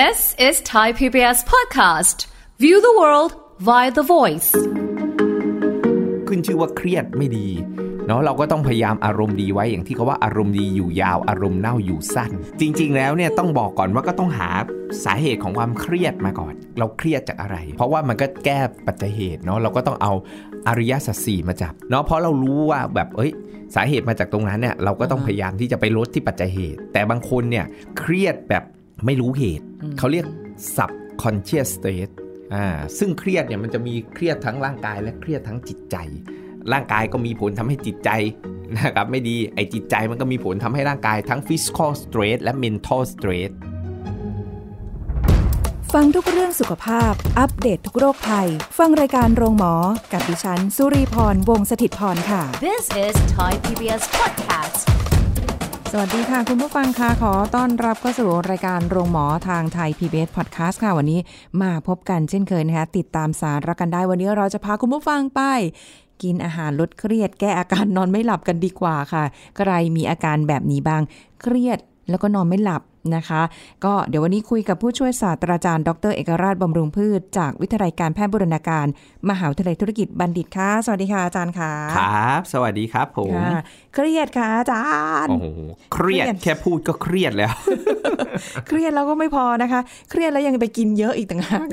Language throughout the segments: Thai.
This is Thai PBS podcast. View the world via the voice. ขึ้นชื่อว่าเครียดไม่ดีเนาะเราก็ต้องพยายามอารมณ์ดีไว้อย่างที่เขาว่าอารมณ์ดีอยู่ยาวอารมณ์เน่าอยู่สั้น จริง ๆ แล้วเนี่ยต้องบอกก่อนว่าก็ต้องหาสาเหตุของความเครียดมาก่อน เราเครียดจากอะไร เพราะว่ามันก็แก้ปัจจัยเหตุเนาะเราก็ต้องเอาอริยสัจสี่มาจับเนาะเพราะเรารู้ว่าแบบเอ้ยสาเหตุมาจากตรงนั้นเนี่ยเราก็ต้องพยายามที่จะไปลดที่ปัจจัยเหตุ แต่บางคนเนี่ยเครียดแบบ ไม่รู้เหตุ เขาเรียก subconscious state อ่าซึ่งเครียดเนี่ยมันจะมีเครียดทั้งร่างกายและเครียดทั้งจิตใจ ร่างกายก็มีผลทำให้จิตใจนะครับไม่ดีไอ้จิตใจมันก็มีผลทำให้ร่างกายทั้ง physical stress และ mental stress ฟังทุกเรื่องสุขภาพ อัปเดตททุกโรคภัย ฟังรายการโรงหมอ กับดิฉัน สุรีพร วงศิตพรค่ะ This is Thai PBS podcast. สวัสดีค่ะ คุณผู้ฟังค่ะขอต้อนรับเข้าสู่รายการโรงหมอทางไทย PBS Podcast ค่ะ วันนี้มาพบกันเช่นเคยนะคะ ติดตามสาระกันได้วันนี้เราจะพาคุณผู้ฟังไป กินอาหารลดเครียด แก้อาการนอนไม่หลับกันดีกว่าค่ะ ใครมีอาการแบบนี้บ้าง เครียด แล้วก็นอนไม่หลับนะคะ ก็เดี๋ยววันนี้คุยกับผู้ช่วยศาสตราจารย์ ดรเอกราชบำรุงพืช จากวิทยาลัยการแพทย์บูรณาการ มหาวิทยาลัยธุรกิจบัณฑิตค่ะ สวัสดีค่ะอาจารย์ค่ะ ครับ สวัสดีครับผมค่ะเครียดค่ะอาจารย์ โอ้โหเครียดเครียดแค่พูดก็เครียดแล้ว เครียดแล้วก็ไม่พอนะคะ เครียดแล้วยังไปกินเยอะอีกต่างหาก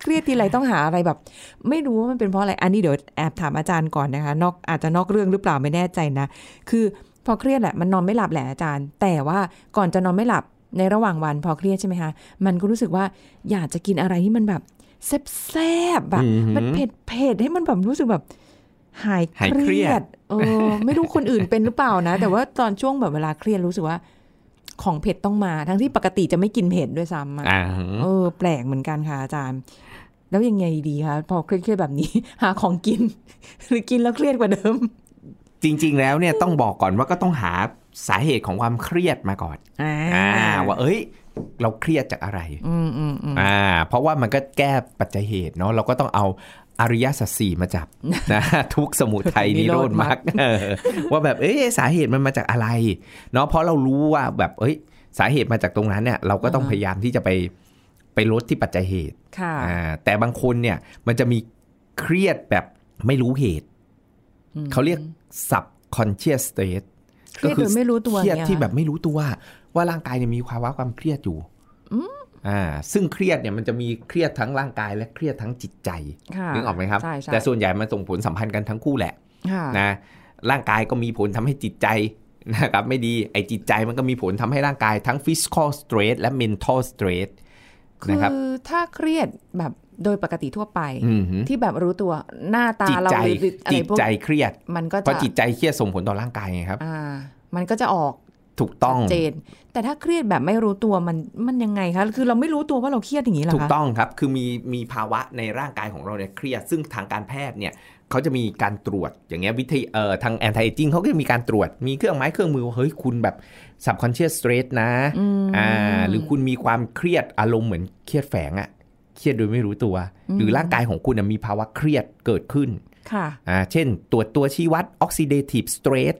เครียดทีไรต้องหาอะไรแบบ ไม่รู้ว่ามันเป็นเพราะอะไร อันนี้เดี๋ยวแอบถามอาจารย์ก่อนนะคะ นอกอาจจะนอกเรื่องหรือเปล่าไม่แน่ใจนะ คือ พอเครียดแหละมันนอนไม่หลับแหละอาจารย์ แต่ว่าก่อนจะนอนไม่หลับในระหว่างวันพอเครียดใช่ไหมคะ มันก็รู้สึกว่าอยากจะกินอะไรที่มันแบบแซ่บๆแบบอือหือมันเผ็ดเผ็ดๆให้มันแบบรู้สึกแบบหายหายเคเครีรียยดดเออไม่รู้คนอื่นเป็นหรือเปล่านะ แต่ว่าตอนช่วงแบบเวลาเครียดรู้สึกว่า ของเผ็ดต้องมา ทั้งที่ปกติจะไม่กินเผ็ดด้วยซ้ำอะอ่าเออ แปลกเหมือนกันค่ะอาจารย์ แล้วยังไงดีคะพอเครียดๆแบบนี้ หาของกิน หรือกินแล้วเครียดกว่าเดิม จริง ๆ แล้วเนี่ยต้องบอกก่อนว่าก็ต้องหาสาเหตุของความเครียดมาก่อนอ่าอ่าว่าเอ้ย เราเครียดจากอะไรอืมอืมอืมอ่า เพราะว่ามันก็แก้ปัจจัยเหตุเนาะเราก็ต้องเอาอริยสัจสี่มาจับนะทุกสมุทัยนิโรธมรรคเออว่าแบบเอ้ยสาเหตุมันมาจากอะไรเนาะเพราะเรารู้ว่าแบบเอ้ย สาเหตุมาจากตรงนั้นเนี่ย เราก็ต้องพยายามที่จะไปไปลดที่ปัจจัยเหตุค่ะอ่าแต่บางคนเนี่ยมันจะมีเครียดแบบไม่รู้เหตุ เขาเรียก subconscious state เครียดโดยไม่รู้ตัวเครียดเนี่ยที่แบบไม่รู้ตัวว่าร่างกายเนี่ยมีภาวะความเครียดอยู่อ่าซึ่งเครียดเนี่ยมันจะมีเครียดทั้งร่างกายและเครียดทั้งจิตใจค่ะนึกออกไหมครับใช่ใช่แต่ส่วนใหญ่มันส่งผลสัมพันธ์กันทั้งคู่แหละค่ะนะร่างกายก็มีผลทำให้จิตใจนะครับไม่ดีไอ้จิตใจมันก็มีผลทำให้ร่างกายทั้ง physical stress และ mental stress คืนะครับอถ้าเครียดแบบ โดยปกติทั่วไปอือหือที่แบบรู้ตัวหน้าตาจิตเราใจหรืออะไรจิตพวกใจเครียดมันก็เพจะราะจิตใจเครียดส่งผลต่อร่างกายไงครับอ่ามันก็จะออกถูกต้องชัดเจน แต่ถ้าเครียดแบบไม่รู้ตัวมันมันยังไงคะคือเราไม่รู้ตัวว่าเราเครียดอย่างนี้เหรอถูกคะต้องครับ คือมีมีภาวะในร่างกายของเราเนี่ยเครียด ซึ่งทางการแพทย์เนี่ยเขาจะมีการตรวจอย่างเงี้ยวิทยเอ่อทาง anti aging เขาก็จะมีการตรวจมีเครื่องไม้เครื่องมือว่าเฮ้ยคุณแบบ subconscious stress นะอ่าหรือคุณมีความเครียดอารมณ์เหมือนเครียดแฝงอะเค รียดโดยไม่รู้ตัว หรือร่างกายของคุณน่ะมีภาวะเครียดเกิดขึ้นค่ะอ่าเช่นตรวจตัวชี้วัด oxidative stress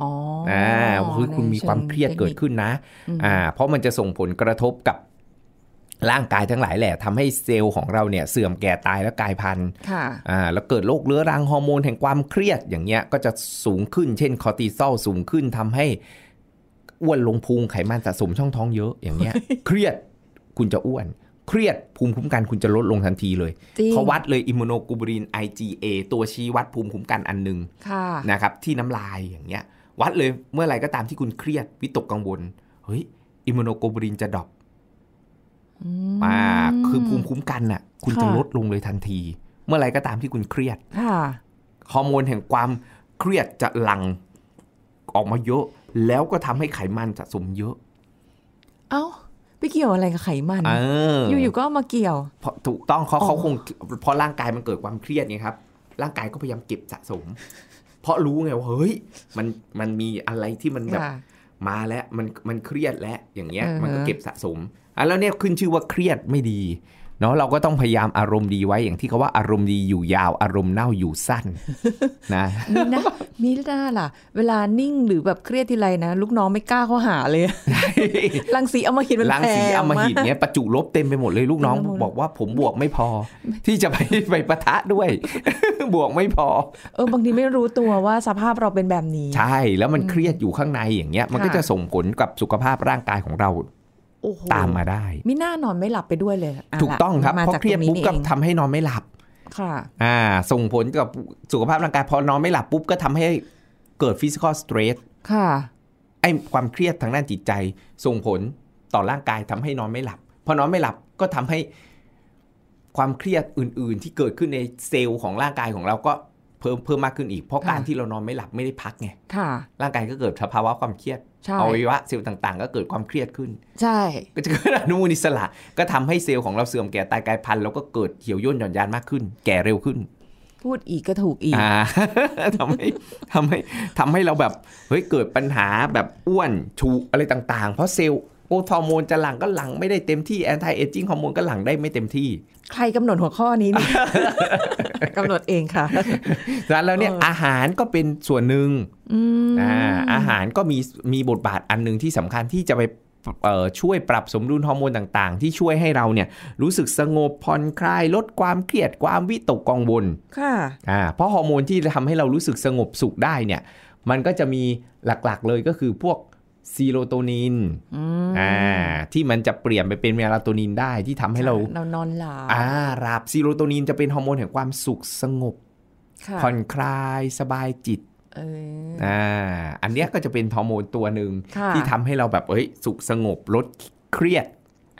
อ๋ออ่าเฮ้ยคุณมีความเครียดเกิดขึ้นนะอ่าเพราะมันจะส่งผลกระทบกับร่างกายทั้งหลายแหละทำให้เซลล์ของเราเนี่ยเสื่อมแก่ตายและกลายพันธุ์ค่ะอ่าแล้วเกิดโรคเรื้อรังฮอร์โมนแห่งความเครียดอย่างเงี้ยก็จะสูงขึ้น เช่นคอร์ติซอลสูงขึ้นทำให้อ้วนลงพุงไขมันสะสมช่องท้องเยอะอย่างเงี้ย เครียดคุณจะอ้วน เครียดภูมิคุ้มกันคุณจะลดลงทันทีเลยจริงเขาวัดเลย immunoglobulin IgA ตัวชี้วัดภูมิคุ้มกันอันหนึ่งค่ะนะครับที่น้ำลายอย่างเงี้ย วัดเลยเมื่อไหร่ก็ตามที่คุณเครียดวิตกกังวลเฮ้ย immunoglobulin จะ drop อ่าคือภูมิคุ้มกันน่ะ คุณจะค่ะลดลงเลยทันที เมื่อไหร่ก็ตามที่คุณเครียดค่ะฮอร์โมนแห่งความเครียดจะหลั่งออกมาเยอะ แล้วก็ทำให้ไขมันสะสมเยอะ เอ้า ไปเกี่ยวอะไรกับไขมันเอออยู่ๆก็เอามาเกี่ยวเพราะถูกต้องเขาอ๋อเขาคงเพราะร่างกายมันเกิดความเครียดไงครับ ร่างกายก็พยายามเก็บสะสม เพราะรู้ไงว่าเฮ้ยมันมันมีอะไรที่มันแบบค่ะมาแล้วมันมันเครียดแล้วอย่างเงี้ยอือฮะมันก็เก็บสะสมอะแล้วเนี่ยขึ้นชื่อว่าเครียดไม่ดีเนาะเราก็ต้องพยายามอารมณ์ดีไว้อย่างที่เขาว่าอารมณ์ดีอยู่ยาว อารมณ์เน่าอยู่สั้นนะมีนะ มีหน้าล่ะ เวลานิ่งหรือแบบเครียดทีไรนะ ลูกน้องไม่กล้าเข้าหาเลยรังสีเอามาหินมันรังแพสีอำมหิตากเนี้ยประจุลบเต็มไปหมดเลยลูกน้องเต็มไปหมดบอกว่าผมบวกไม่พอ ที่จะไปไปปะทะด้วย บวกไม่พอ เออบางทีไม่รู้ตัวว่าสภาพเราเป็นแบบนี้ ใช่แล้วมันเครียดอยู่ข้างในอย่างเงี้ย มันก็ค่ะจะส่งผลกับสุขภาพร่างกายของเราโอ้โหตามมาได้มิน่านอนไม่หลับไปด้วยเลยะถูกต้องครับมาเพราะจากเครียดตงนี้ปุ๊บก็นี่เองทำให้นอนไม่หลับ ค่ะอ่าส่งผลกับสุขภาพร่างกายพอนอนไม่หลับปุ๊บก็ทำให้เกิด physical stress ค่ะไอ้ความเครียดทางด้านจิตใจ ส่งผลต่อร่างกายทำให้นอนไม่หลับพอนอนไม่หลับก็ทำให้ความเครียดอื่น ๆ ที่เกิดขึ้นในเซลล์ของร่างกายของเราก็ เพิ่มเพิ่มมากขึ้นอีก เพราะค่ะการที่เรานอนไม่หลับไม่ได้พักไงค่ะร่างกายก็เกิดสภาวะความเครียดใช่อวัยวะเซลล์ต่างๆ ก็เกิดความเครียดขึ้น ใช่ ก็จะเกิดอนุมูลอิสระ ก็ทำให้เซลล์ของเราเสื่อมแก่ตายกลายพันธุ์แล้วก็เกิดเหี่ยวย่นหย่อนยานมากขึ้น แก่เร็วขึ้น พูดอีกก็ถูกอีกอ่าทำให้ทำให้ทำให้เราแบบเฮ้ยเกิดปัญหาแบบอ้วนชูอะไรต่างๆ เพราะเซลล์ โอฮอร์โมนจะหลั่งก็หลั่งไม่ได้เต็มที่แอนตี้เอจิ้งฮอร์โมนก็หลั่งได้ไม่เต็มที่ ใครกำหนดหัวข้อนี้เนี่ยกำหนดเองค่ะดังนั้นแล้วเนี่ยเออออาหารก็เป็นส่วนหนึ่งอืมอ่าอาหารก็มีมีบทบาทอันหนึ่งที่สำคัญที่จะไปเอ่อช่วยปรับสมดุลฮอร์โมนต่างๆ ที่ช่วยให้เราเนี่ยรู้สึกสงบผ่อนคลายลดความเครียดความวิตกกังวลค่ะอ่าเพราะฮอร์โมนที่ทำให้เรารู้สึกสงบสุขได้เนี่ยมันก็จะมีหลักๆเลยก็คือพวก ซีโรโทนินอืมอ่าที่มันจะเปลี่ยนไปเป็นเมลาโทนินได้ที่ทำให้เราเรานอนหลับอ่ารับซีโรโทนินจะเป็นฮอร์โมนแห่งความสุขสงบค่ะผ่อนคลายสบายจิตเอออ่าอันเนี้ยก็จะเป็นฮอร์โมนตัวหนึ่งค่ะที่ทำให้เราแบบเอ้ยสุขสงบลดเครียด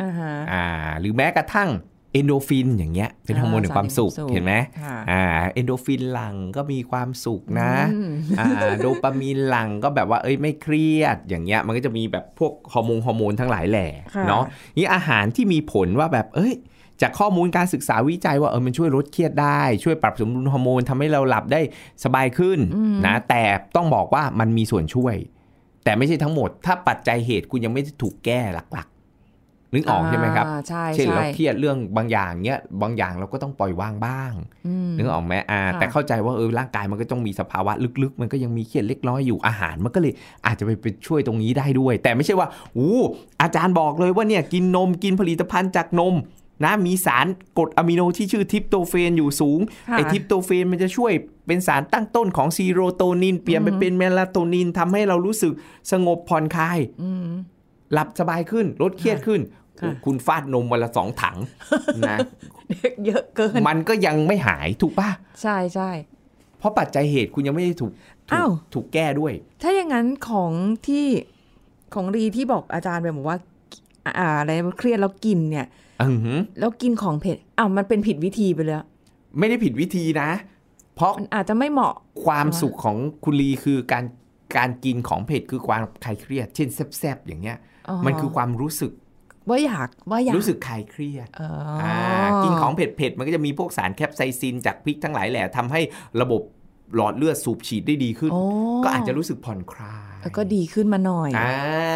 อ่าฮะอ่าหรือแม้กระทั่งเอ็นดอร์ฟินอย่างเงี้ยเป็นฮอร์โมนแห่งความสุขสารแห่งความสุขเห็นไหมค่ะอ่าเอ็นดอร์ฟินหลั่งก็มีความสุขนะอืมอ่าโดปามีนหลั่งก็แบบว่าเอ้ยไม่เครียดอย่างเงี้ยมันก็จะมีแบบพวกฮอร์โมนฮอร์โมนทั้งหลายแหล่ค่ะเนาะนี่อาหารที่มีผลว่าแบบเอ้ยจากข้อมูลการศึกษาวิจัยว่าเออมันช่วยลดเครียดได้ ช่วยปรับสมดุลฮอร์โมนทำให้เราหลับได้สบายขึ้นนะแต่ต้องบอกว่ามันมีส่วนช่วย แต่ไม่ใช่ทั้งหมด ถ้าปัจจัยเหตุคุณยังไม่ได้ถูกแก้หลักๆ นึกออกใช่ไหมครับาใช่เช่นใช่เราเครียดเรื่องบางอย่างเนี้ยบางอย่างเราก็ต้องปล่อยวางบ้างอืมนึกออกไหมอ่าค่ะแต่เข้าใจว่าเออร่างกายมันก็ต้องมีสภาวะลึกๆ มันก็ยังมีเครียดเล็กน้อยอยู่อาหารมันก็เลยอาจจะไปไปช่วยตรงนี้ได้ด้วย แต่ไม่ใช่ว่าอู้อาจารย์บอกเลยว่าเนี่ยกินนมกินผลิตภัณฑ์จากนมนะมีสารกรดอะมิโนที่ชื่อทริปโตเฟนอยู่สูงค่ะไอ้ทริปโตเฟนมันจะช่วยเป็นสารตั้งต้นของซีโรโทนิน เปลี่ยนไปเป็นเมลาโทนินทำให้เรารู้สึกสงบผ่อนคลายอืมหลับสบายขึ้นลดเครียดขึ้นค่ะโอ้ คุณฟาดนมวันละสองถังนะเยอะเกิน มันก็ยังไม่หายถูกปะใช่ใช่เพราะปัจจัยเหตุคุณยังไม่ได้ถูกถูกอ้าวถูกแก้ด้วย ถ้าอย่างนั้นของที่ของรีที่บอกอาจารย์ไปบอกว่าอ่าอะไรเครียดแล้วกินเนี่ยอือหือแล้วกินของเผ็ดอ้าวมันเป็นผิดวิธีไปเลยไม่ได้ผิดวิธีนะ เพราะมันอาจจะไม่เหมาะความสุขของคุณลีคือการการกินของเผ็ดคือความคลายเครียด เช่นแซบๆอย่างเงี้ย มันคือความรู้สึก ว่าอยากว่าอยากรู้สึกคลายเครียดเอออากินของเผ็ดๆมันก็จะมีพวกสารแคปไซซินจากพริกทั้งหลายแหละทำให้ระบบหลอดเลือดสูบฉีดได้ดีขึ้นโอ้ก็อาจจะรู้สึกผ่อนคลาย แล้วก็ดีขึ้นมาหน่อยอ่า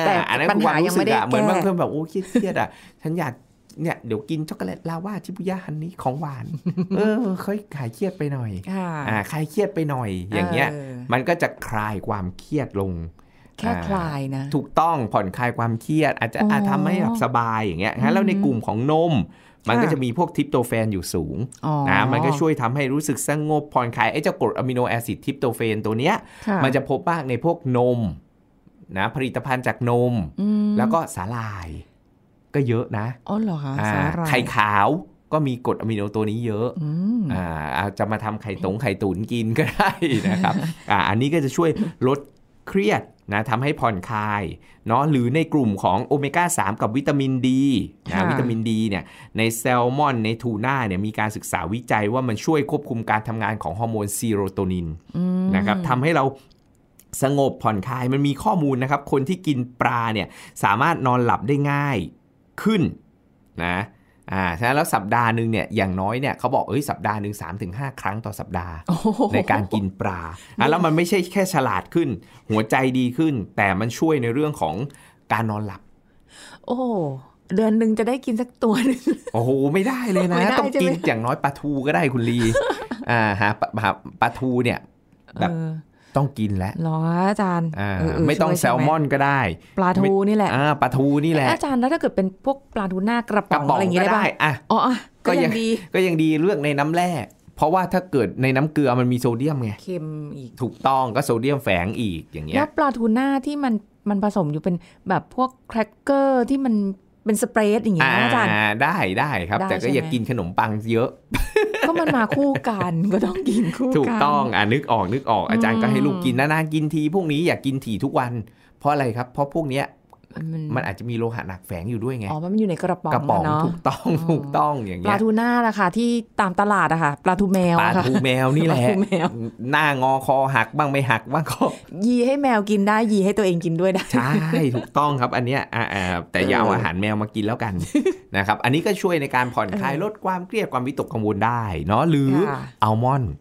แต่อันนั้นปัญคือควาหามยังรู้สึไม่กได้อะเหมือนแก้บางคนแบบโอ้เครียดๆอะ ฉันอยากเนี่ยเดี๋ยวกินช็อกโกแลตลาวาชิบุย่าฮันนี้ของหวาน เออค่อยขายเครียดไปหน่อยค่ะอ่าคลายเครียดไปหน่อย อย่างเงี้ยเออมันก็จะคลายความเครียดลง แค่อ่าคลายนะ ถูกต้องผ่อนคลายความเครียด อาจจะอ๋อออาจทำให้แบบสบายอย่างเงี้ยงั้นแล้วในกลุ่มของนม มันก็ค่ะจะมีพวกทริปโตเฟนอยู่สูงอ๋อนะมันก็ช่วยทำให้รู้สึกสงบผ่อนคลายไอ้เจ้ากรด amino acid ทริปโตเฟนตัวเนี้ยค่ะมันจะพบมากในพวกนมนะผลิตภัณฑ์จากนมอืมแล้วก็สาหร่าย ก็เยอะนะอ๋อเหรอคะอ่าสาหร่ายไข่ขาวก็มีกรดอะมิโนตัวนี้เยอะอืมอ่าอาจจะมาทำไข่ต้มไข่ตุ๋นกินก็ได้นะครับ อ่าอันนี้ก็จะช่วยลด เครียดนะทำให้ผ่อนคลายเนาะหรือในกลุ่มของโอเมก้า 3 กับวิตามินดีนะค่ะวิตามินดีเนี่ยในแซลมอนในทูน่าเนี่ยมีการศึกษาวิจัยว่ามันช่วยควบคุมการทำงานของฮอร์โมนซีโรโทนินอืมนะครับทำให้เราสงบผ่อนคลายมันมีข้อมูลนะครับ คนที่กินปลาเนี่ยสามารถนอนหลับได้ง่ายขึ้นนะ อ่าฉะนั้นแล้วสัปดาห์หนึ่งเนี่ยอย่างน้อยเนี่ยเขาบอกเอ้ยสัปดาห์หนึ่งสามถึงห้าครั้งต่อสัปดาห์โอ้โหในการกินปลาอะแล้วมันไม่ใช่แค่ฉลาดขึ้น หัวใจดีขึ้น แต่มันช่วยในเรื่องของการนอนหลับ โอ้เดือนหนึ่งจะได้กินสักตัวหนึงโอ้โหไม่ได้เลยนะไม่ได้ต้องใช่ไหมกินอย่างน้อยปลาทูก็ได้คุณลีอ่าหาปลาหาปลาทูเนี่ยแบบเออ ต้องกินแล้วเหรออาจารย์อ่าเเไม่ต้องช่วยแซลมอนก็ได้ ปลาทูนี่แหละ อ่าปลาทูนี่แหละเอ๊ะอาจารย์แล้วถ้าเกิดเป็นพวกปลาทูน่ากระกป๋ระองป๋องอะไรอย่างงี้ก็ได้ได้ปะอะอ๋ออะก็ก็ยัยังงดีก็ยังดีเลือกในน้ำแร่เพราะว่าถ้าเกิดในน้ำเกลือมันมีโซเดียมไงเค็มอีกถูกต้องก็โซเดียมแฝงอีกอย่างเงี้แล้ยวปลาทูน่าที่มันมันผสมอยู่เป็นแบบพวกแครกเกอร์ที่มันเป็นสเปรดอย่างเงี้ยนะอาจารย์ได้ได้ครับได้แต่ก็ใช่ไหมอย่ากินขนมปังเยอะ ก็มันมาคู่กันก็ต้องกินคู่กัน ถูกต้องอะนึกออกนึกออกอาจารย์ก็ให้ลูกอืมกินนานๆกินทีพวกนี้อย่ากินทีทุกวัน เพราะอะไรครับ เพราะพวกเนี้ย มันมันอาจจะมีโลหะหนักแฝงอยู่ด้วยไงอ๋อมันอยู่ในกระป๋องกระป๋องเนาะถูกต้องอ๋อถูกต้องอย่างปเงี้ลายทูน่าล่ะค่ะที่ตามตลาดอะค่ะปลาทูแมวปลาอะค่ะทูแมวนี่แหละปลาทูแมวหน้างอคอหักบ้างไม่หักบ้างก็ยีให้แมวกินได้ยีให้ตัวเองกินด้วยได้ใช่ถูกต้องครับอันเนี้ยอ่าอ่าแต่อย่าเอาเออออาหารแมวมากินแล้วกันนะครับอันนี้ก็ช่วยในการผ่อนคลายลดความเครียดความวิตกกังวลได้เนาะหรือค่ะอัลมอนด์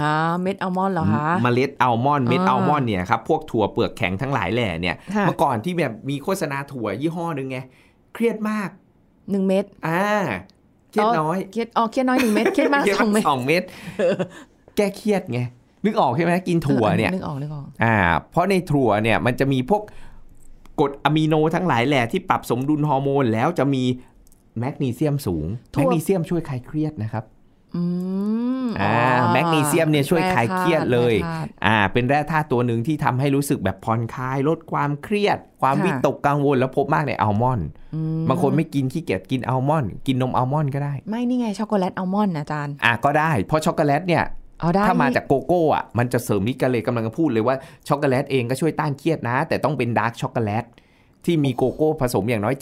อ่าเม็ดอัลมอนด์เหรอคะเมล็ดอัลมอนด์เม็ดอ่าอัลมอนด์เนี่ยครับพวกถั่วเปลือกแข็งทั้งหลายแหล่เนี่ยค่ะเมื่อก่อนที่แบบมีโฆษณาถั่วยี่ห้อหนึ่งไงเครียดมากหนึ่งเม็ดอ่าเครียดน้อยเครียดอ๋อเครียดน้อยหนึ่งเม็ดเครียดมากเครียดสองเม็ดสองเม็ดแก้เครียดไงนึกออกใช่ไหมกินถั่วเนี่ยนึกออกนึกออกอ่า เพราะในถั่วเนี่ยมันจะมีพวกกรดอะมิโนทั้งหลายแหล่ที่ปรับสมดุลฮอร์โมนแล้วจะมีแมกนีเซียมสูงถั่วแมกนีเซียมช่วยคลายเครียดนะครับ อืมอ่าแมกนีเซียมเนี่ยช่วยคลายเครียดเลยแร่ธาตุอ่าเป็นแร่ธาตุตัวหนึ่งที่ทำให้รู้สึกแบบผ่อนคลายลดความเครียด ความค่ะวิตกกังวลแล้วพบมากในอัลมอนด์อืมบางคนไม่กินขี้เกียจกินอัลมอนด์กินนมอัลมอนด์ก็ได้ ไม่นี่ไงช็อกโกแลตอัลมอนด์อาจารย์อะก็ได้ เพราะช็อกโกแลตเนี่ยเอาได้ถ้ามานี่จากโกโก้อะมันจะเสริมฤทธิ์กันเลยกำลังจะพูดเลยว่าช็อกโกแลตเองก็ช่วยต้านเครียดนะ แต่ต้องเป็นดาร์กช็อกโกแลต ที่มีโกโก้ผสมอย่างน้อย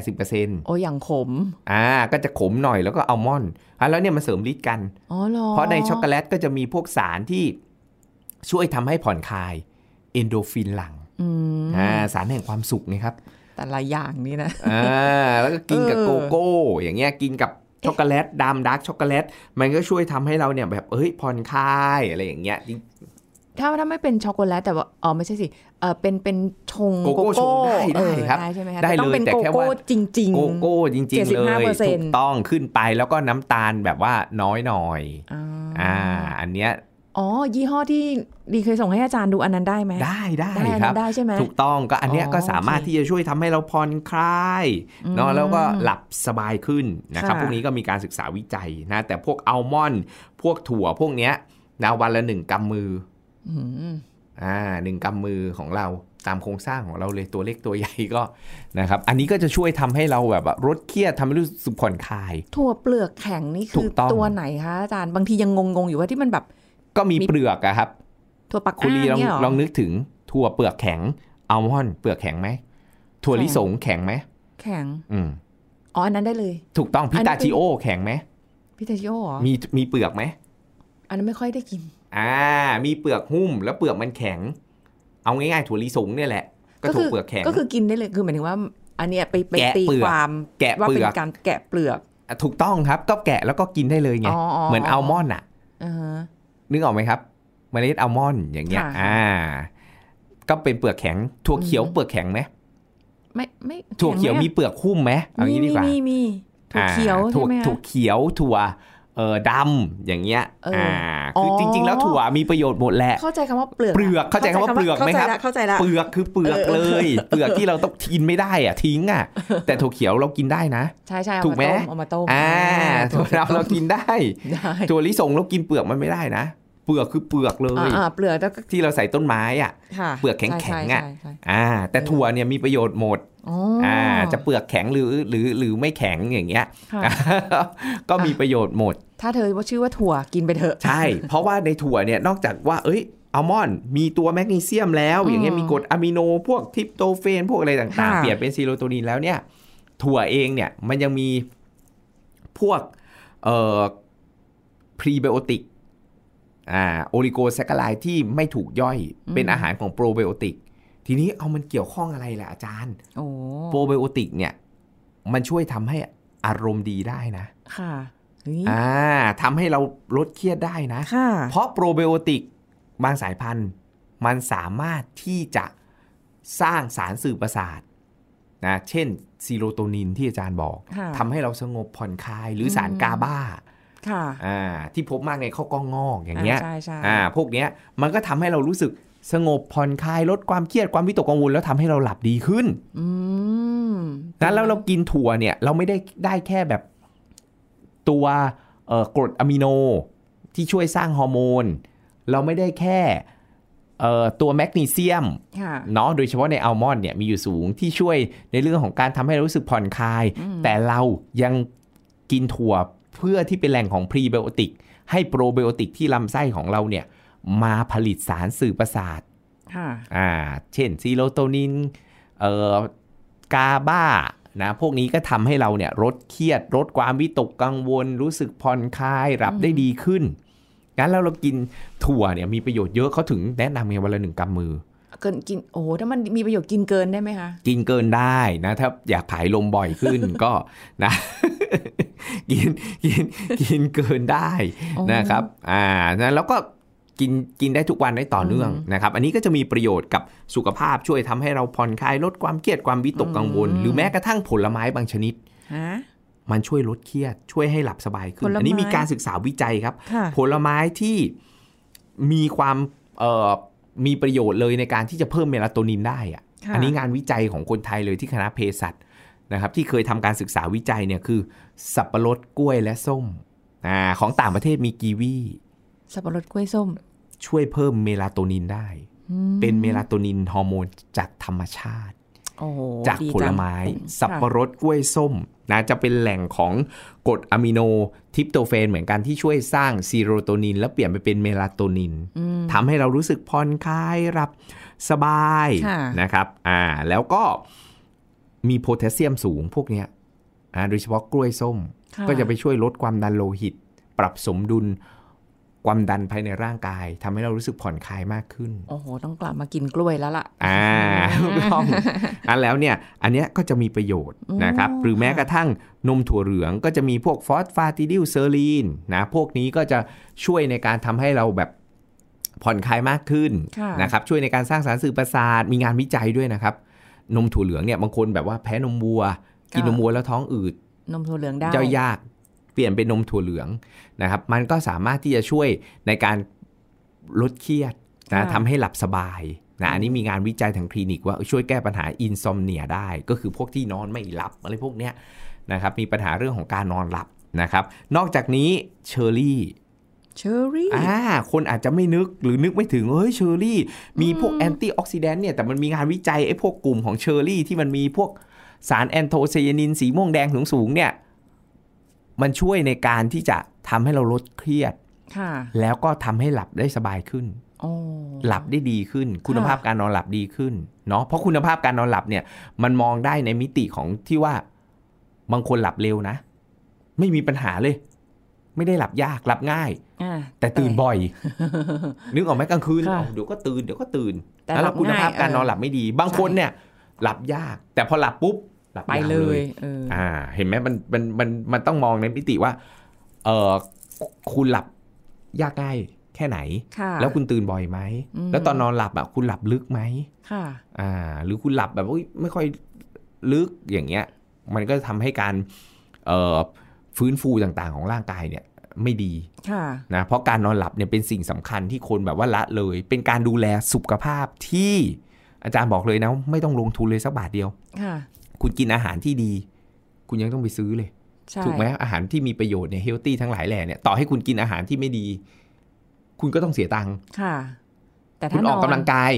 70-80%โอ้อย่างขม อ่า ก็จะขมหน่อยแล้วก็อัลมอนด์อะแล้วเนี่ยมันเสริมฤทธิ์กัน อ๋อเหรอเพราะในช็อกโกแลตก็จะมีพวกสารที่ช่วยทำให้ผ่อนคลาย เอนโดฟินหลังอืมอ่าสารแห่งความสุขนะครับ แต่ละอย่างนี่นะ อ่า แล้วก็กินกับเออ โกโก้ อย่างเงี้ยกินกับช็อกโกแลตดำดาร์กช็อกโกแลต มันก็ช่วยทำให้เราเนี่ยแบบเอ้ยผ่อนคลายอะไรอย่างเงี้ย ถ้าถ้าไม่เป็นช็อกโกแลตแต่ว่าอ๋อไม่ใช่สิเออเป็นเป็นชงโกโก้ชงได้เอได้อครับได้ใช่ไหมคะได้แต่ต้องเลยเป็นแต่โกแค่โก้ว่าจริงโกโก้จริงๆเลย75%ถูกต้องขึ้นไปแล้วก็น้ำตาลแบบว่าน้อยหน่อยๆอ่าอ่าอันเนี้ยอ๋อ ยี่ห้อที่ดีเคยส่งให้อาจารย์ดูอันนั้นได้ไหมได้ได้ได้อันครันั้บนได้ใช่ไหมถูกต้องก็อันเนี้ยอ๋อก็สามารถโอเคที่จะช่วยทำให้เราผ่อนคลายเนาะอืมแล้วก็หลับสบายขึ้นนะครับค่ะพวกนี้ก็มีการศึกษาวิจัยนะแต่พวกอัลมอนด์พวกถั่วพวกเนี้ยนะวันละหนึ่งกำมือ อืมอ่าหนึ่งกำมือของเราตามโครงสร้างของเราเลยตัวเล็กตัวใหญ่ก็นะครับ อันนี้ก็จะช่วยทำให้เราแบบว่าลดเครียดทำให้รู้สึกผ่อนคลาย ถั่วเปลือกแข็งนี่ถูคือกต้องตัวไหนคะอาจารย์บางทียังงงๆอยู่ว่าที่มันแบบ ก็มีมีเปลือกอะครับ ถั่วปักคุณลีลองเนี่ยเหรอลองนึกถึงถั่วเปลือกแข็งอัลมอนด์เปลือกแข็งไหมถั่วแข็งลิสงแข็งไหมแข็ง อืมอ๋ออันนั้นได้เลย ถูกต้องพิอันนี้ตาชิโอแข็งไหมพิทาชิโอเหรอมีมีเปลือกไหมอันนั้นไม่ค่อยได้กิน อ่า มีเปลือกหุ้มแล้วเปลือกมันแข็ง เอาง่ายๆถั่วลิสงเนี่ยแหละ ก็ถั่วคืเปลือกแข็ง ก็คือกินได้เลย คือหมายถึงว่า อันเนี้ยไปไปแกะตีเปลือกความแกะว่าเปลืเป็นอกการแกะเปลือกอะถูกต้องครับ ก็แกะแล้วก็กินได้เลยไงอ๋ออ๋อเหมือนอัลมอนด์อะอ่าฮะนึกออกไหมครับเมล็ดอัลมอนด์อย่างเงี้ยค่ะอ่า ก็เป็นเปลือกแข็ง ถั่วเขียวอืมเปลือกแข็งไหมไม่ไม่ถั่วเขียวแข็งไหมีเปลือกหุ้มไหมเอามีงี้ดีกว่ามีมีถั่วเขียวอ่าใช่ไหมถั่วคะเขียวถั่ว เอ่อดำอย่างเงี้ยเอออ่อ่าคือออจริง ๆ แล้วถั่วมีประโยชน์หมดแหละเข้าใจคำว่าเปลือกเปลือกเข้าใจคำว่าเปลือกไหมครับเข้าใจละเปลือกคือเปลือกเออเลย เปลือกที่เราต้องกินไม่ได้อะทิ้งอะ แต่ถั่วเขียวเรากินได้นะใช่ใช่เอาถูกไหมมาต้มเอามาต้มอ่าถั่ถั่วเราเรากินได้ได้ถั่วลิสงเรากินเปลือกมันไม่ได้นะเปลือกคือเปลือกเลยอ่าเปลือกแล้วก็ที่เราใส่ต้นไม้อะค่ะเปลือกแข็งๆอะใช่ใช่ใช่อ่า แต่ถั่วเนี่ยมีประโยชน์หมดอ๋ออ่าจะเปลือกแข็งหรือหรือหรือไม่แข็งอย่างเงี้ยค่ะก็มีประโยชน์หมด ถ้าเธอว่าชื่อว่าถั่วกินไปเถอะ ใช่ เพราะว่าในถั่วเนี่ยนอกจากว่า เอ้ยอัลมอนด์มีตัวแมกนีเซียมแล้วอืมอย่างเงี้ยมีกรดอะมิโนพวกทริปโตเฟนพวกอะไรต่างๆค่ะเปลี่ยนเป็นซีโรโทนินแล้วเนี่ย ถั่วเองเนี่ยมันยังมีพวกเอ่อพรีไบโอติกอ่า oligosaccharide ที่ไม่ถูกย่อยเป็นอาหารของโปรไบโอติก ทีนี้เอามันเกี่ยวข้องอะไรล่ะอาจารย์โอ้โปรไบโอติกเนี่ย มันช่วยทำให้อารมณ์ดีได้นะ ค่ะเฮ้ย อ่าทำให้เราลดเครียดได้นะค่ะเพราะโปรไบโอติกบางสายพันธุ์ มันสามารถที่จะสร้างสารสื่อประสาทนะเช่นซีโรโทนินที่อาจารย์บอกค่ะทำให้เราสงบผ่อนคลายหรือสารอืมกาบาค่ะอ่าที่พบมากในข้าวกล้องงอกอย่างเงี้ยใช่ใช่อ่าพวกเนี้ยมันก็ทำให้เรารู้สึกสงบผ่อนคลายลดความเครียดความวิตกกังวลแล้วทำให้เราหลับดีขึ้นอืมนั้นแล้วเรากินถั่วเนี่ยเราไม่ได้ได้แค่แบบ ตัวเอ่อกรดอะมิโนที่ช่วยสร้างฮอร์โมน เราไม่ได้แค่เอ่อตัวแมกนีเซียมค่ะเนาะโดยเฉพาะในอัลมอนด์เนี่ยมีอยู่สูงที่ช่วยในเรื่องของการทำให้เรารู้สึกผ่อนคลาย แต่เรายังกินถั่วเพื่อที่เป็นแหล่งของพรีไบโอติก ให้โปรไบโอติกที่ลำไส้ของเราเนี่ยมาผลิตสารสื่อประสาทค่ะอ่า เช่นซีโรโทนิน เอ่อ กาบา นะพวกนี้ก็ทำให้เราเนี่ยลดเครียดลดความวิตกกังวล รู้สึกผ่อนคลายหลับได้ดีขึ้นงั้นแล้วเรากินถั่วเนี่ยมีประโยชน์เยอะเขาถึงแนะนำไงวันละหนึ่งกำมือเกินกินโอ้โหถ้ามันมีประโยชน์กินเกินได้ไหมคะ กินเกินได้นะ ถ้าอยากผายลมบ่อยขึ้นก็นะ กินกินกินเกินได้อ๋อนะครับ อ่านะแล้วก็ กินกินได้ทุกวันได้ต่อเนื่องนะครับ อันนี้ก็จะมีประโยชน์กับสุขภาพช่วยทำให้เราผ่อนคลายลดความเครียดความวิตกกังวล หรือแม้กระทั่งผลไม้บางชนิดฮะมันช่วยลดเครียด ช่วยให้หลับสบายขึ้นผลไม้อันนี้มีการศึกษาวิจัยครับค่ะผลไม้ที่มีความเอ่อมีประโยชน์เลยในการที่จะเพิ่มเมลาโทนินได้อะค่ะอันนี้งานวิจัยของคนไทยเลยที่คณะเภสัชนะครับ ที่เคยทำการศึกษาวิจัยเนี่ยคือ สับปะรดกล้วยและส้มอ่าของต่างประเทศมีกีวี สับปะรดกล้วยส้ม ช่วยเพิ่มเมลาโทนินได้อืมเป็นเมลาโทนินฮอร์โมนจากธรรมชาติโอ้โหดีจังจากผลไม้ค่ะสับปะรดกล้วยส้มนะจะเป็นแหล่งของกรดอะมิโนทริปโตเฟนเหมือนกันที่ช่วยสร้างซีโรโทนิน แล้วเปลี่ยนไปเป็นเมลาโทนินอืมทำให้เรารู้สึกผ่อนคลายหลับสบายค่ะนะครับอ่าแล้วก็มีโพแทสเซียมสูงพวกเนี้ยอ่าโดยเฉพาะกล้วยส้มค่ก็จะไปช่วยลดความดันโลหิต ปรับสมดุล ความดันภายในร่างกายทำให้เรารู้สึกผ่อนคลายมากขึ้น โอ้โห ต้องกลับมากินกล้วยแล้วล่ะ อ่าถูกต้องอันแล้วเนี่ย อันเนี้ยก็จะมีประโยชน์นะครับอ๋อหรือแม้กระทั่งนมถั่วเหลืองก็จะมีพวก phosphatidylserine นะ พวกนี้ก็จะช่วยในการทำให้เราแบบผ่อนคลายมากขึ้นค่ะนะครับ ช่วยในการสร้างสารสื่อประสาท มีงานวิจัยด้วยนะครับ นมถั่วเหลืองเนี่ยบางคนแบบว่าแพ้นมวัว กินนมวัวแล้วท้องอืดนมถั่วเหลืองได้ย่อยยาก เปลี่ยนเป็นนมถั่วเหลืองนะครับ มันก็สามารถที่จะช่วยในการลดเครียดนะค่ะทำให้หลับสบายนะอันนี้มีงานวิจัยทางคลินิกว่าช่วยแก้ปัญหาอินซอมเนียได้ ก็คือพวกที่นอนไม่หลับอะไรพวกเนี้ยนะครับ มีปัญหาเรื่องของการนอนหลับนะครับ นอกจากนี้เชอร์รี่เชอร์รี่อ่า คนอาจจะไม่นึกหรือนึกไม่ถึง เฮ้ย เชอร์รี่ มีพวก antioxidant เนี่ย แต่มันมีงานวิจัยไอ้พวกกลุ่มของเชอร์รี่ที่มันมีพวกสารแอนโทไซยานินสีม่วงแดงสูงๆเนี่ย มันช่วยในการที่จะทำให้เราลดเครียดค่ะแล้วก็ทำให้หลับได้สบายขึ้นโอ้หลับได้ดีขึ้น คุณภาพการนอนหลับดีขึ้นเนาะเพราะคุณภาพการนอนหลับเนี่ย มันมองได้ในมิติของที่ว่า บางคนหลับเร็วนะ ไม่มีปัญหาเลย ไม่ได้หลับยากหลับง่ายอ่าแต่ตื่นบ่อย นึกออกไหมกลางคืนค่ะเอาเดี๋ยวก็ตื่นเดี๋ยวก็ตื่นแต่แล้วหลับคุณภาพง่ายการนอนเออหลับไม่ดี บางคนเนี่ย หลับยาก แต่พอหลับปุ๊บ หลับไปยาวเลเลยยเอออ่า เห็นไหมมันมันมันมันต้องมองในมิติว่า เออคุณหลับยากง่ายแค่ไหนค่ะแล้วคุณตื่นบ่อยไหมอืมแล้วตอนนอนหลับอะคุณหลับลึกไหมค่ะอ่า หรือคุณหลับแบบอุ๊ยไม่ค่อยลึกอย่างเงี้ย มันก็ทำให้การเอ่อฟื้นฟูต่างๆ ของร่างกายเนี่ยไม่ดีค่ะนะเพราะการนอนหลับเนี่ยเป็นสิ่งสำคัญที่คนแบบว่าละเลย เป็นการดูแลสุขภาพที่อาจารย์บอกเลยนะ ไม่ต้องลงทุนเลยสักบาทเดียว ค่ะคุณกินอาหารที่ดี คุณยังต้องไปซื้อเลยใช่ถูกไหมอาหารที่มีประโยชน์เนี่ยเฮลตี้ทั้งหลายแหล่เนี่ยต่อให้คุณกินอาหารที่ไม่ดี คุณก็ต้องเสียตังค์ค่ะ แต่คุถ้าณนอออกนกำลังกาย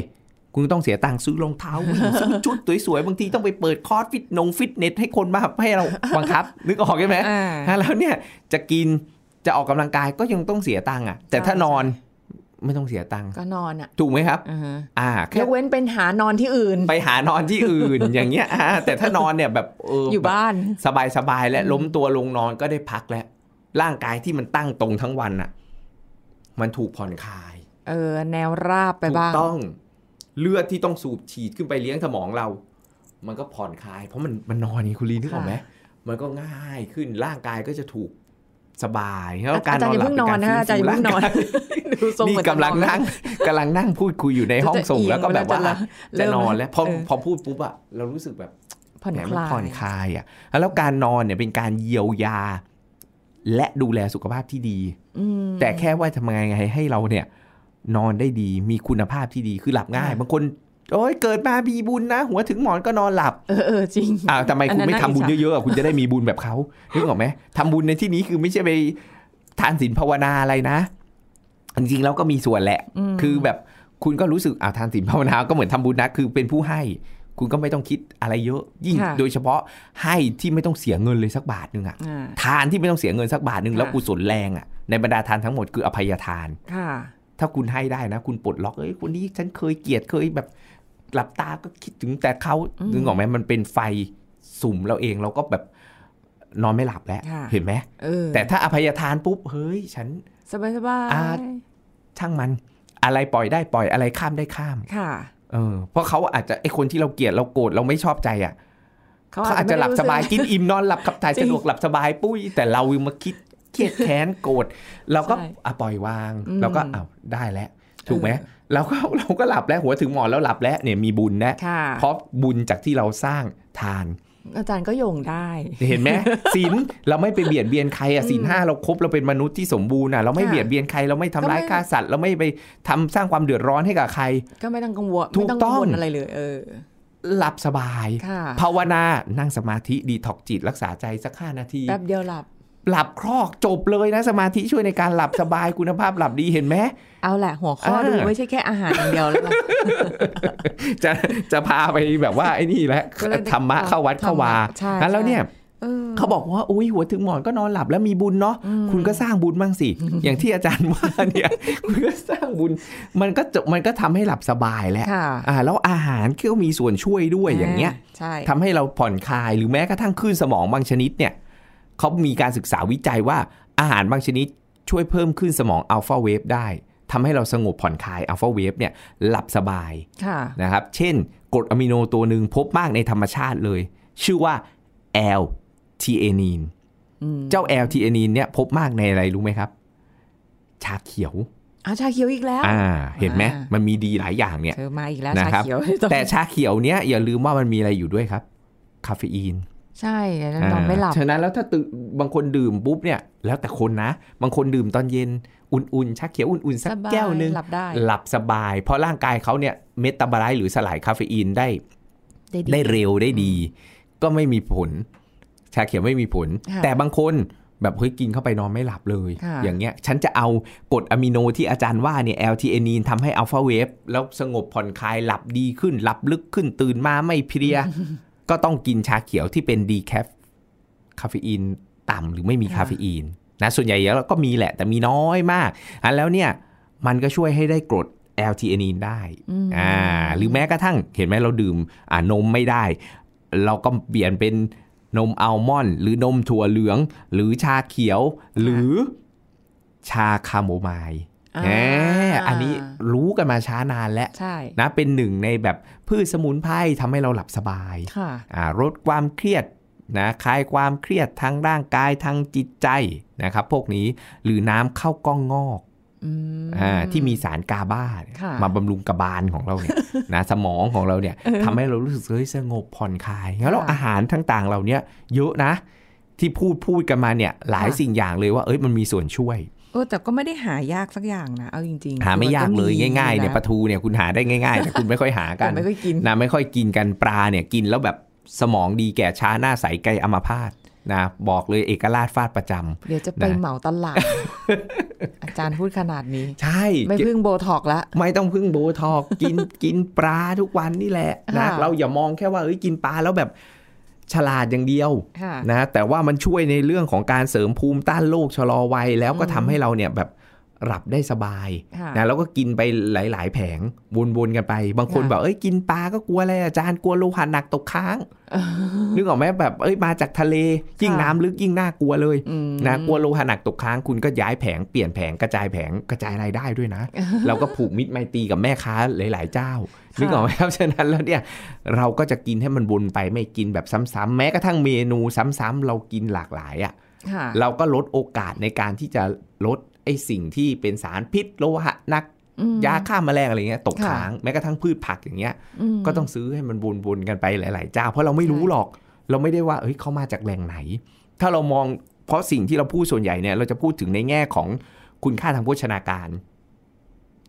คุณก็ต้องเสียตังค์ซื้อรองเท้าวิ่งซื้อชุดสวยๆบางทีต้องไปเปิดคอร์สฟิตนงฟิตเนสให้คนมาให้เราบังคับ นึกออกใช่ไหมอ่าฮะแล้วเนี่ยจะกินจะออกกำลังกายก็ยังต้องเสียตังค์อะ แต่ถ้าใช่นอน ไม่ต้องเสียตังค์ก็นอนอะถูกไหมครับอ่าฮะอ่ายแค่กเว้นเป็นหานอนที่อื่น ไปหานอนที่อื่นอย่างเงี้ยอ่าแต่ถ้านอนเนี่ยแบบเอออยู่บ้านสบายสบายๆและล้มตัวลงนอนก็ได้พักแล้ว ร่างกายที่มันตั้งตรงทั้งวันอะ มันถูกผ่อนคลาย เออ แนวราบไปถูกบ้างต้องเลือดที่ต้องสูบฉีดขึ้นไปเลี้ยงสมองเรา มันก็ผ่อนคลาย เพราะมันมันนอนนี่คุณลีนึกออกไหมมันก็ง่ายขึ้นร่างกายก็จะถูก สบายแล้วการอาจารนย์อนอย่าหลับเพิ่งนอนนะเป็อาจารย์อย่าเพิ่งนอนฟื้ฟูร่างกายดูทรงนี่เหมือนกำลังจะอนั่งกำลังนั่งพูดคุยอยู่ในห้องส่งจะเอียงแล้วก็แบบว่าแล้วจะจะนอนแล้วพอเออพอพูดปุ๊บอะเรารู้สึกแบบผ่อนเนี่ยคมันลายผ่อนคลายอะแล้วการนอนเนี่ยเป็นการเยียวยา และดูแลสุขภาพที่ดีอืมแต่แค่ว่าทำไงให้เราเนี่ย นอนได้ดีมีคุณภาพที่ดีคือหลับง่ายค่ะบางคน โอ้ยเกิดมามีบุญนะ หัวถึงหมอนก็นอนหลับ เออเออจริงอ้าวทำไมอันคุณนั้นไม่น่าทำบุญอิจฉาเยอะๆอะคุณจะได้มีบุญแบบเขานึกออกไหมทำบุญในที่นี้คือไม่ใช่ไปทานศีลภาวนาอะไรนะ จริงๆแล้วก็มีส่วนแหละมคือแบบคุณก็รู้สึกอ่าทานศีลภาวนาก็เหมือนทำบุญนะ คือเป็นผู้ให้ คุณก็ไม่ต้องคิดอะไรเยอะ ยิ่งค่ะโดยเฉพาะให้ที่ไม่ต้องเสียเงินเลยสักบาทหนึ่งอะอ่าทานที่ไม่ต้องเสียเงินสักบาทหนึ่งค่ะแล้วกุศลแรงอะในบรรดาทานทั้งหมดคืออภัยทานค่ะถ้าคุณให้ได้นะ คุณปลดล็อกเอ้ยคนนี้ฉันเคยเกลียดเคยแบบ หลับตาก็คิดถึงแต่เขาอืมนึกออกไหมมันเป็นไฟสุ่มเราเองเราก็แบบนอนไม่หลับแล้วค่ะเห็นไหมเออแต่ถ้าอภัยทานปุ๊บ เฮ้ย ฉัน สบายสบายอ่าช่างมัน อะไรปล่อยได้ปล่อยอะไรข้ามได้ข้ามค่ะ เออ เพราะเขาอาจจะไอคนที่เราเกลียดเราโกรธเราไม่ชอบใจอะเขาอาจจะหลับสบายกินอิ่มนอนหลับขับถ่ายจริงสะดวกหลับสบายปุ้ย แต่เรามาคิดเครียดแค้นโกรธเราก็ใช่อะปล่อย วางอืมเราก็อ้าวได้แล้ว ถูกไหมเออเราก็เราก็หลับแล้วหัวถึงหมอนแล้วหลับแล้วเนี่ยมีบุญนะค่ะเพราะบุญจากที่เราสร้างทาน อาจารย์ก็โยงได้ เห็นไหมศีลเราไม่ไปเบียดเบียนใครอะศีลห้าเราครบเราเป็นมนุษย์ที่สมบูรณ์อะเราไม่ค่ะเบียดเบียนใครเราไม่ทำร้ายก็ไม่ฆ่าสัตว์เราไม่ไปทำสร้างความเดือดร้อนให้กับใคร ก็ไม่ต้องกังวลถูไม่กต้องต้กัองงวลอะไรเลยเออหลับสบายค่ะภาวนา นั่งสมาธิ ดีท็อกจิต รักษาใจสักห้านาที แป๊บเดียวหลับ หลับครอกจบเลยนะสมาธิช่วยในการหลับสบายคุณภาพหลับดีเห็นไหมเอาแหละหัวข้อเออดูไม่ใช่แค่อาหารอย่างเดียวแล้วล่ะจะจะพาไปแบบว่าไอ้นี่แหละก็เลยธรรมะเข้าวัดเข้าวาใช่งั้นแล้วเนี่ยเออเขาบอกว่าอุ้ยหัวถึงหมอนก็นอนหลับแล้วมีบุญเนาะคุณก็สร้างบุญบ้างสิ อย่างที่อาจารย์ว่าเนี่ยคุณก็สร้างบุญมันก็จะมันก็ทำให้หลับสบายแหละค่ะอ่าแล้วอาหารก็มีส่วนช่วยด้วยอย่างเงี้ยใช่ทำให้เราผ่อนคลายหรือแม้กระทั่งคลื่นสมองบางชนิดเนี่ย เขามีการศึกษาวิจัยว่าอาหารบางชนิดช่วยเพิ่มคลื่นสมองอัลฟาเวฟได้ทำให้เราสงบผ่อนคลายอัลฟาเวฟเนี่ยหลับสบายค่ะนะครับ เช่นกรดอะมิโนตัวหนึ่งพบมากในธรรมชาติเลย ชื่อว่า L-theanine อืมเจ้า L-theanine เนี่ยพบมากในอะไรรู้ไหมครับ ชาเขียวอาชาเขียวอีกแล้ว อ่า เห็นไหมอ่ามันมีดีหลายอย่างเนี่ยเธอมาอีกแล้วนะชาครับเขียวแต่ชาเขียวเนี้ยอย่าลืมว่ามันมีอะไรอยู่ด้วยครับ คาเฟอีน ใช่แล้วนอนไม่หลับฉะนั้นแล้วถ้าตื่นบางคนดื่มปุ๊บเนี่ย แล้วแต่คนนะ บางคนดื่มตอนเย็นอุ่นๆชาเขียวอุ่นๆสักสบายแก้วหนึงหลับได้หลับสบาย เพราะร่างกายเขาเนี่ยเมตาบอไลซ์หรือสลายคาเฟอีนได้ได้ดีได้เร็วได้ดี ก็ไม่มีผล ชาเขียวไม่มีผลค่ะแต่บางคนแบบเฮ้ยกินเข้าไปนอนไม่หลับเลยค่ะอย่างเงี้ย ฉันจะเอากรดอะมิโนที่อาจารย์ว่าเนี่ย L-theanine ทำให้อัลฟาเวฟแล้วสงบผ่อนคลายหลับดีขึ้น หลับลึกขึ้นตื่นมาไม่เพลีย ก็ต้องกินชาเขียวที่เป็นดีแคฟคาเฟอีนต่ำหรือไม่มีค่ะคาเฟอีนนะส่วนใหญ่แล้วก็มีแหละแต่มีน้อยมากอันแล้วเนี่ยมันก็ช่วยให้ได้กรด L-theanine ได้อืมอ่าหรือแม้กระทั่งเห็นไหมเราดื่มอ่านมไม่ได้ เราก็เปลี่ยนเป็นนมอัลมอนด์หรือนมถั่วเหลือง หรือชาเขียว หรือชาคาโมไมล์ อ่าแหมอันนี้รู้กันมาช้านานแล้วใช่นะเป็นหนึ่งในแบบพืชสมุนไพรทำให้เราหลับสบายค่ะอ่าลดความเครียดนะคลายความเครียดทางร่างกายทางจิตใจนะครับ พวกนี้หรือน้ำเข้ากล้องงอกอืมอ่าที่มีสารกาบาเนี่ยค่ะมาบำรุงกระบาลของเราเนี่ยนะสมองของเราเนี่ยทำให้เรารู้สึกเฮ้ยสงบผ่อนคลายแล้วเราค่ะอาหารต่างๆเราเนี่ยเยอะนะ ที่พูดพูดกันมาเนี่ยหลายค่ะสิ่งอย่างเลยว่าเอ้ยมันมีส่วนช่วยเออแต่ก็ไม่ได้หายากสักอย่างนะเอาจริงๆ หาไม่ยากเลยคือมันง่ายๆเนี่ยปแล้ลาทูเนี่ยคุณหาได้ง่ายๆแต่คุณไม่ค่อยหาแต่กันไม่ค่อยกินนะไม่ค่อยกินกันปลาเนี่ยกินแล้วแบบสมองดีแก่ช้าหน้าใสไกลอัมพาตนะบอกเลยเอกราชฟาดประจำเดี๋ยวจะไปนะเหมาตลาด อาจารย์พูดขนาดนี้ ใช่ ไม่พึ่งโบท็อกละ ไม่ต้องพึ่งโบทอกซ์กินกินปลาทุกวันนี่แหละนะค่ะเราอย่ามองแค่ว่าเอ้ยกินปลาแล้วแบบ ฉลาดอย่างเดียวค่ะนะแต่ว่ามันช่วยในเรื่องของการเสริมภูมิต้านโรคชะลอวัยแล้วก็ทำให้เราเนี่ยแบบ หลับได้สบายค่ะนะแล้วก็กินไปหลาย ๆ แผงวนๆกันไป บางคนค่ะบอกเอ้ยกินปลาก็กลัวอะไรอาจารย์กลัวโลหะหนักตกค้างนึกออกไหมแบบเอ้ยมาจากทะเลยิ่งค่ะน้ำลึกยิ่งน่ากลัวเลยอืมนะกลัวโลหะหนักตกค้างคุณก็ย้ายแผงเปลี่ยนแผงกระจายแผงกระจายรายได้ด้วยนะ เราก็ผูกมิตรไมตรีกับแม่ค้าหลาย ๆ เจ้าค่ะนึกออกไหมครับฉะนั้นแล้วเนี่ยเราก็จะกินให้มันวนไปไม่กินแบบซ้ำๆแม้กระทั่งเมนูซ้ำๆเรากินหลากหลายอะค่ะเราก็ลดโอกาสในการที่จะลด ไอ้สิ่งที่เป็นสารพิษโลหะหนักอืมยาฆ่าแมลงอะไรเงี้ยตกค่ะค้างแม้กระทั่งพืชผักอย่างเงี้ยมก็ต้องซื้อให้มันวนๆกันไปหลายๆเจ้าเพราะเราไม่รู้ใช่หรอก เราไม่ได้ว่าเอ้ยเขามาจากแหล่งไหน ถ้าเรามองเพราะสิ่งที่เราพูดส่วนใหญ่เนี่ยเราจะพูดถึงในแง่ของคุณค่าทางโภชนาการ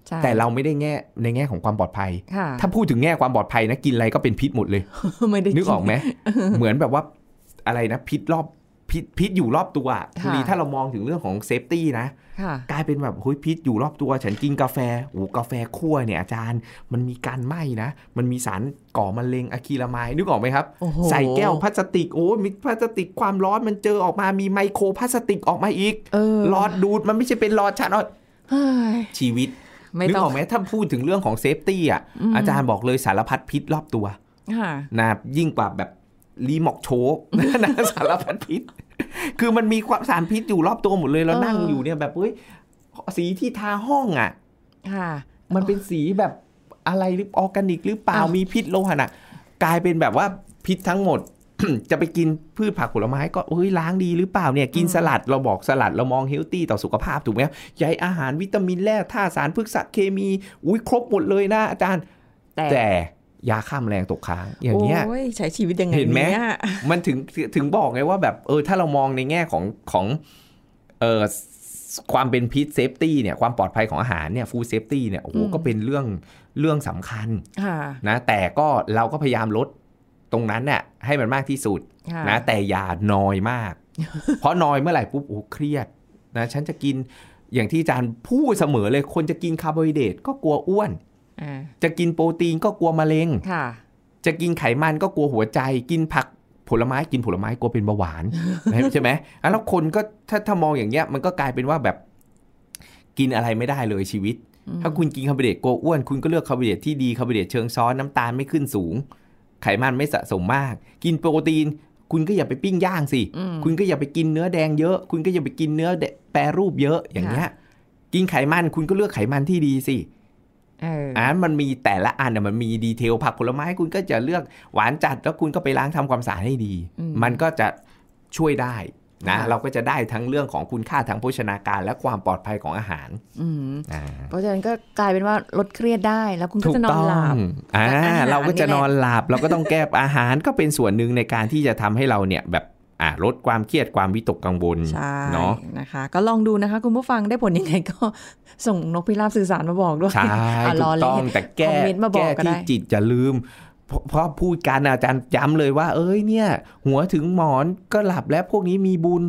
ใช่แต่เราไม่ได้แง่ในแง่ของความปลอดภัยค่ะถ้าพูดถึงแง่ความปลอดภัยนะกินอะไรก็เป็นพิษหมดเลยไม่ได้นึกออกไหมเหมือนแบบว่าอะไรนะพิษรอบ พิษพิษอยู่รอบตัวอะค่ะทีนี้ถ้าเรามองถึงเรื่องของ safety นะค่ะกลายเป็นแบบเฮ้ยพิษอยู่รอบตัว ฉันกินกาแฟโอ้กาแฟคั่วเนี่ยอาจารย์มันมีการไหม้นะ มันมีสารก่อมะเร็ง acrylamide นึกออกไหมครับโอ้โหใส่แก้วพลาสติกโอ้มีพลาสติกความร้อนมันเจอออกมามีไมโครพลาสติกออกมาอีกเออหลอดดูดมันไม่ใช่เป็นหลอดชาร์จเฮ้ยชีวิตไม่ต้องนึกออกไหมถ้าพูดถึงเรื่องของ safety อะอืมอาจารย์บอกเลยสารพัดพิษรอบตัวค่ะนะยิ่งกว่าแบบ รีมอกโชกนะสารพัดพิษ คือมันมีความสารพิษอยู่รอบตัวหมดเลยเราเออนั่งอยู่เนี่ยแบบเฮ้ยสีที่ทาห้องอะค่ะมันเป็นสีแบบอะไรหรือออร์แกนิก หรือเปล่าอ้าวมีพิษโลหะน่ะกลายเป็นแบบว่าพิษทั้งหมด จะไปกินพืชผักผลไม้ก็เอ้ยล้างดีหรือเปล่าเนี่ยกินสลัดเราบอกสลัดเรามอง healthy ต่อสุขภาพถูกไหมใยอาหารวิตามินแร่ธาตุสารพฤกษเคมี อุ้ยครบหมดเลยนะอาจารย์ แต่แต่ ยาฆ่าแมลงตกค้างอย่างเงี้ยโอ้ยใช้ชีวิตยังไงเห็นไหมมันถึงถึงบอกไงว่าแบบเออถ้าเรามองในแง่ของของเออความเป็นพิษ safety เนี่ยความปลอดภัยของอาหารเนี่ย food safety เนี่ยโอ้โหอืมก็เป็นเรื่องเรื่องสำคัญค่ะนะแต่ก็เราก็พยายามลดตรงนั้นน่ะให้มันมากที่สุดค่ะนะแต่อย่านอยมาก เพราะนอยเมื่อไหร่ปุ๊บโอ้เครียดนะฉันจะกินอย่างที่อาจารย์พูดเสมอเลยคนจะกินคาร์โบไฮเดรตก็กลัวอ้วนอ่า จะกินโปรตีนก็กลัวมะเร็งค่ะจะกินไขมันก็กลัวหัวใจ กินผักผลไม้กินผลไม้กลัวเป็นเบาหวานใช่ไหมอะแล้วคนก็ถ้าถ้ามองอย่างเงี้ย มันก็กลายเป็นว่าแบบกินอะไรไม่ได้เลยชีวิต ถ้าคุณกินคาร์โบไฮเดรตกลัวอ้วน คุณก็เลือกคาร์โบไฮเดรตที่ดีคาร์โบไฮเดรตเชิงซ้อนน้ำตาลไม่ขึ้นสูง ไขมันไม่สะสมมาก กินโปรตีน คุณก็อย่าไปปิ้งย่างสิอืมคุณก็อย่าไปกินเนื้อแดงเยอะ คุณก็อย่าไปกินเนื้อแปรรูปเยอะอย่างเงี้ย กินไขมันคุณก็เลือกไขมันที่ดีสิเอออ่ามันมีแต่ละอันน่ะมันมีดีเทลผักผลไม้คุณก็จะเลือกหวานจัดแล้วคุณก็ไปล้างทำความสะอาดให้ดีอืมมันก็จะช่วยได้นะค่ะเราก็จะได้ทั้งเรื่องของคุณค่าทางโภชนาการและความปลอดภัยของอาหารอืมอ่าเพราะฉะนั้นก็กลายเป็นว่าลดเครียดได้แล้วคุณก็จะนอนหลับอ่าแต่อาหารเราก็จะนี่แหละนอนหลับเราก็ต้องแก้อาหารก็เป็นส่วนหนึ่งในการที่จะทำให้เราเนี่ยแบบ อ่าลดความเครียดความวิตกกังวลใช่เนาะนะคะ ก็ลองดูนะคะ คุณผู้ฟังได้ผลยังไงก็ส่งนกพิราบสื่อสารมาบอกด้วยใช่อะถูรอกเล่ต้องนแต่แก้คอมเมนต์มาบอกแก้ก็ที่ได้จิตอย่าลืมเพราะเพราะพูดกันอาจารย์ย้ำเลยว่า เอ้ยเนี่ย หัวถึงหมอนก็หลับแล้วพวกนี้มีบุญ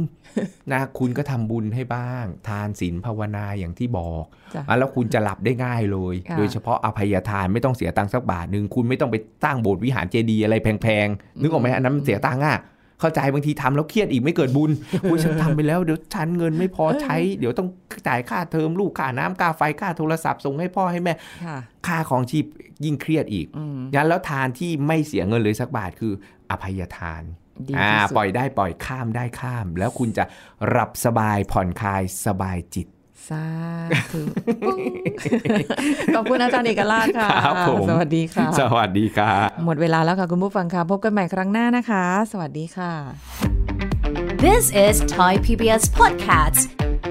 นะคุณก็ทำบุญให้บ้าง ทานศีลภาวนาอย่างที่บอกจ้ะอะแล้วคุณจะหลับได้ง่ายเลยค่ะโดยเฉพาะอภัยทานไม่ต้องเสียตังค์สักบาทหนึ่งคุณไม่ต้องไปตั้งโบสถ์วิหารเจดีย์อะไรแพงๆนึกออกไหมอันนั้นมันเสียตังค์อะ เข้าใจบางทีทำแล้วเครียดอีกไม่เกิดบุญอุ้ยฉันทำไปแล้วเดี๋ยวฉันเงินไม่พอใช้ เดี๋ยวต้องจ่ายค่าเทอมลูกค่าน้ำค่าไฟค่าโทรศัพท์ส่งให้พ่อให้แม่ค่ะค่าของชีพยิ่งเครียดอีกอืมงั้นแล้วทานที่ไม่เสียเงินเลยสักบาทคืออภัยทานดีอ่าที่สุดปล่อยได้ปล่อยข้ามได้ข้าม แล้วคุณจะรับสบายผ่อนคลายสบายจิต สาธุปุ้งขอบคุณอาจารย์เอกราชค่ะครับผมสวัสดีค่ะ สวัสดีครับหมดเวลาแล้วค่ะคุณผู้ฟังค่ะ พบกันใหม่ครั้งหน้านะคะ สวัสดีค่ะ This is Thai PBS Podcast.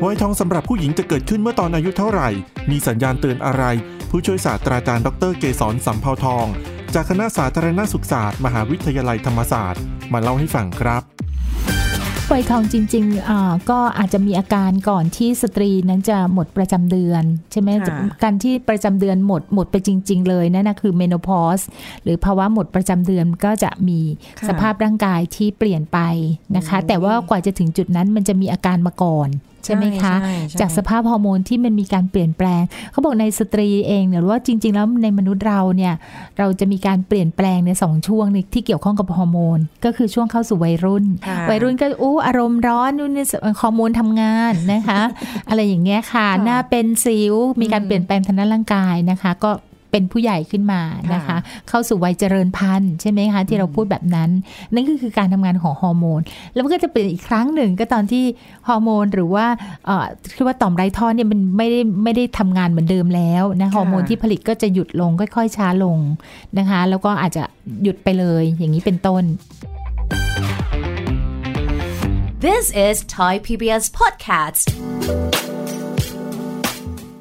วัยทองสำหรับผู้หญิงจะเกิดขึ้นเมื่อตอนอายุเท่าไหร่ มีสัญญาณเตือนอะไร ผู้ช่วยศาสตราจารย์ดรเกษรสัมเภาทอง จากคณะสาธารณสุขศาสตร์ มหาวิทยาลัยธรรมศาสตร์ มาเล่าให้ฟังครับ วัยทองจริงๆอ่าก็อาจจะมีอาการก่อนที่สตรีนั้นจะหมดประจำเดือน ใช่ไหมค่ะจะการที่ประจำเดือนหมดหมดไปจริง ๆ เลยนั่นนะคือ menopause หรือภาวะหมดประจำเดือนก็จะมีค่ะสภาพร่างกายที่เปลี่ยนไปนะคะอืมแต่ว่ากว่าจะถึงจุดนั้นมันจะมีอาการมาก่อน ใช่ไหมคะใช่ใช่จากสภาพฮอร์โมนที่มันมีการเปลี่ยนแปลง เขาบอกในสตรีเองเนี่ยหรือว่าจริง ๆ แล้วในมนุษย์เราเนี่ยเราจะมีการเปลี่ยนแปลงในสองช่วงในที่เกี่ยวข้องกับฮอร์โมน ก็คือช่วงเข้าสู่วัยรุ่นค่ะวัยรุ่นก็อู้อารมณ์ร้อนนู่นนี่ฮอร์โมนทำงานนะคะ อะไรอย่างเงี้ยค่ะค่ะหน้าเป็นสิวมีการอืมเปลี่ยนแปลงทางด้านร่างกายนะคะ ก็ เป็นผู้ใหญ่ขึ้นมานะคะค่ะเข้าสู่วัยเจริญพันธุ์ใช่ไหมคะที่เราพูดแบบนั้น นั่นก็คือการทำงานของฮอร์โมน แล้วมันก็จะเป็นอีกครั้งหนึ่งก็ตอนที่ฮอร์โมนหรือว่าเอ่อคือว่าต่อมไร้ท่อเนี่ยมันไม่ได้ไม่ได้ทำงานเหมือนเดิมแล้วนะฮอร์โมนที่ผลิตก็จะหยุดลงค่อยๆช้าลงนะคะ แล้วก็อาจจะหยุดไปเลยอย่างนี้เป็นต้น This is Thai PBS Podcast.